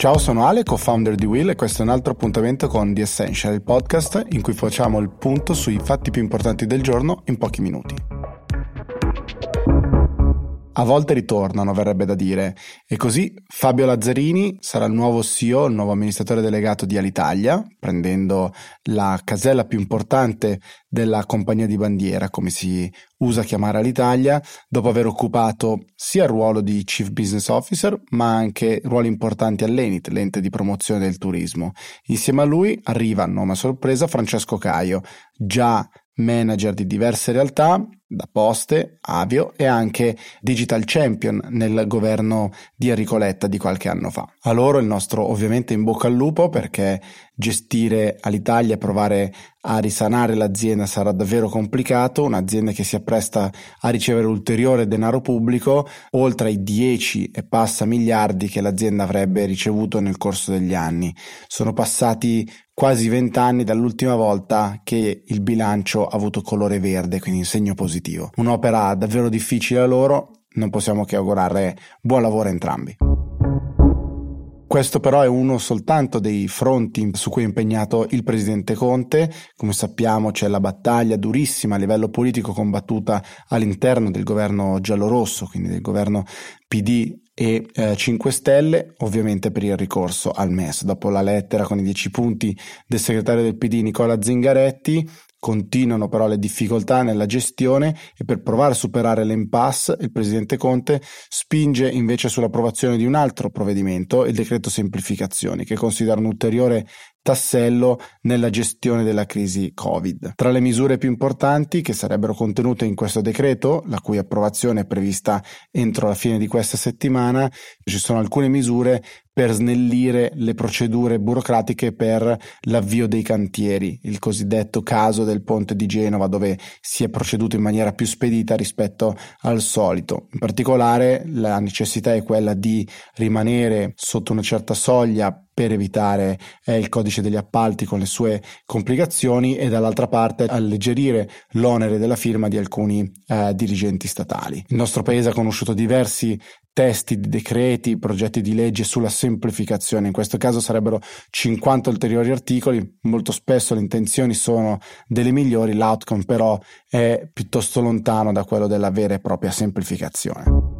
Ciao, sono Ale, co-founder di Will e questo è un altro appuntamento con The Essential, il podcast in cui facciamo il punto sui fatti più importanti del giorno in pochi minuti. A volte ritornano, verrebbe da dire. E così Fabio Lazzarini sarà il nuovo CEO, il nuovo amministratore delegato di Alitalia, prendendo la casella più importante della compagnia di bandiera, come si usa chiamare Alitalia, dopo aver occupato sia il ruolo di Chief Business Officer, ma anche ruoli importanti all'Enit, l'ente di promozione del turismo. Insieme a lui arriva, nome a sorpresa, Francesco Caio, già manager di diverse realtà, da Poste, Avio e anche Digital Champion nel governo di Enrico Letta di qualche anno fa. A loro il nostro ovviamente in bocca al lupo perché gestire all'Italia e provare a risanare l'azienda sarà davvero complicato, un'azienda che si appresta a ricevere ulteriore denaro pubblico, oltre ai 10 e passa miliardi che l'azienda avrebbe ricevuto nel corso degli anni. Sono passati quasi vent'anni dall'ultima volta che il bilancio ha avuto colore verde, quindi in segno positivo. Un'opera davvero difficile a loro, non possiamo che augurare buon lavoro a entrambi. Questo però è uno soltanto dei fronti su cui è impegnato il presidente Conte. Come sappiamo c'è la battaglia durissima a livello politico combattuta all'interno del governo giallorosso, quindi del governo PD e eh, 5 Stelle, ovviamente per il ricorso al MES. Dopo la lettera con i 10 punti del segretario del PD Nicola Zingaretti, Continuano però le difficoltà nella gestione e per provare a superare l'impasse il presidente Conte spinge invece sull'approvazione di un altro provvedimento, il decreto semplificazioni, che considera un ulteriore tassello nella gestione della crisi Covid. Tra le misure più importanti che sarebbero contenute in questo decreto, la cui approvazione è prevista entro la fine di questa settimana, ci sono alcune misure per snellire le procedure burocratiche per l'avvio dei cantieri, il cosiddetto caso del ponte di Genova dove si è proceduto in maniera più spedita rispetto al solito. In particolare la necessità è quella di rimanere sotto una certa soglia per evitare eh, il codice degli appalti con le sue complicazioni e dall'altra parte alleggerire l'onere della firma di alcuni eh, dirigenti statali. Il nostro paese ha conosciuto diversi testi di decreti, progetti di legge sulla semplificazione. In questo caso sarebbero 50 ulteriori articoli, molto spesso le intenzioni sono delle migliori, l'outcome però è piuttosto lontano da quello della vera e propria semplificazione.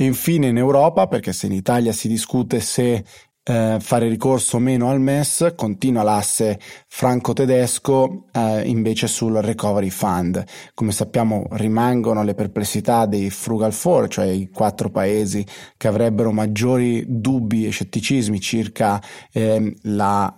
Infine in Europa, perché se in Italia si discute se eh, fare ricorso meno al MES, continua l'asse franco-tedesco eh, invece sul Recovery Fund. Come sappiamo rimangono le perplessità dei Frugal Four, cioè i quattro paesi che avrebbero maggiori dubbi e scetticismi circa eh, la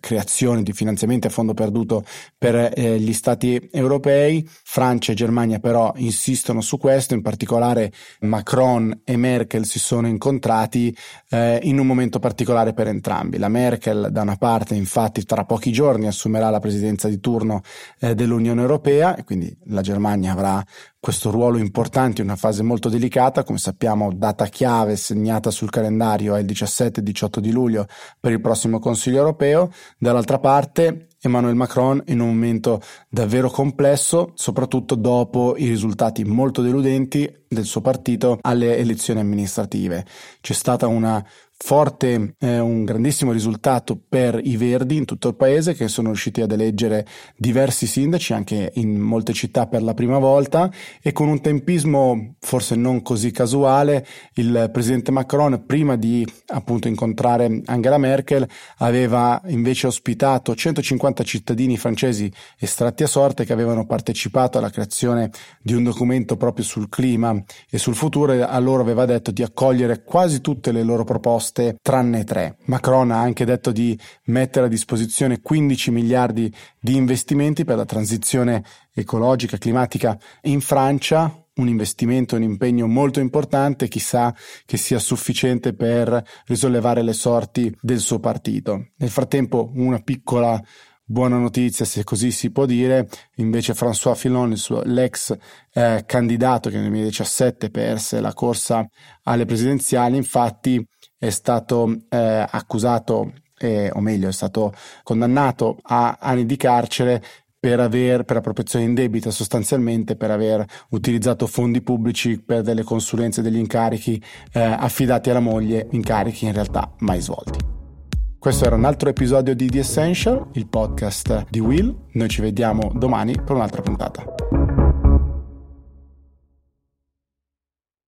creazione di finanziamenti a fondo perduto per eh, gli stati europei. Francia e Germania però insistono su questo, in particolare Macron e Merkel si sono incontrati eh, in un momento particolare particolare per entrambi. La Merkel da una parte infatti tra pochi giorni assumerà la presidenza di turno eh, dell'Unione Europea e quindi la Germania avrà questo ruolo importante in una fase molto delicata, come sappiamo data chiave segnata sul calendario è il 17 18 di luglio per il prossimo Consiglio europeo, dall'altra parte Emmanuel Macron in un momento davvero complesso, soprattutto dopo i risultati molto deludenti del suo partito alle elezioni amministrative. C'è stata una forte, eh, un grandissimo risultato per i Verdi in tutto il paese che sono riusciti ad eleggere diversi sindaci anche in molte città per la prima volta e con un tempismo forse non così casuale il presidente Macron prima di appunto incontrare Angela Merkel aveva invece ospitato 150 cittadini francesi estratti a sorte che avevano partecipato alla creazione di un documento proprio sul clima e sul futuro e a loro aveva detto di accogliere quasi tutte le loro proposte tranne tre. Macron ha anche detto di mettere a disposizione 15 miliardi di investimenti per la transizione ecologica, climatica in Francia, un investimento, un impegno molto importante, chissà che sia sufficiente per risollevare le sorti del suo partito. Nel frattempo una piccola buona notizia, se così si può dire, invece François Fillon, suo, l'ex eh, candidato che nel 2017 perse la corsa alle presidenziali, infatti è stato eh, accusato, eh, o meglio, è stato condannato a anni di carcere per aver, per appropriazione indebita sostanzialmente, per aver utilizzato fondi pubblici per delle consulenze, degli incarichi eh, affidati alla moglie, incarichi in realtà mai svolti. Questo era un altro episodio di The Essential, il podcast di Will. Noi ci vediamo domani per un'altra puntata.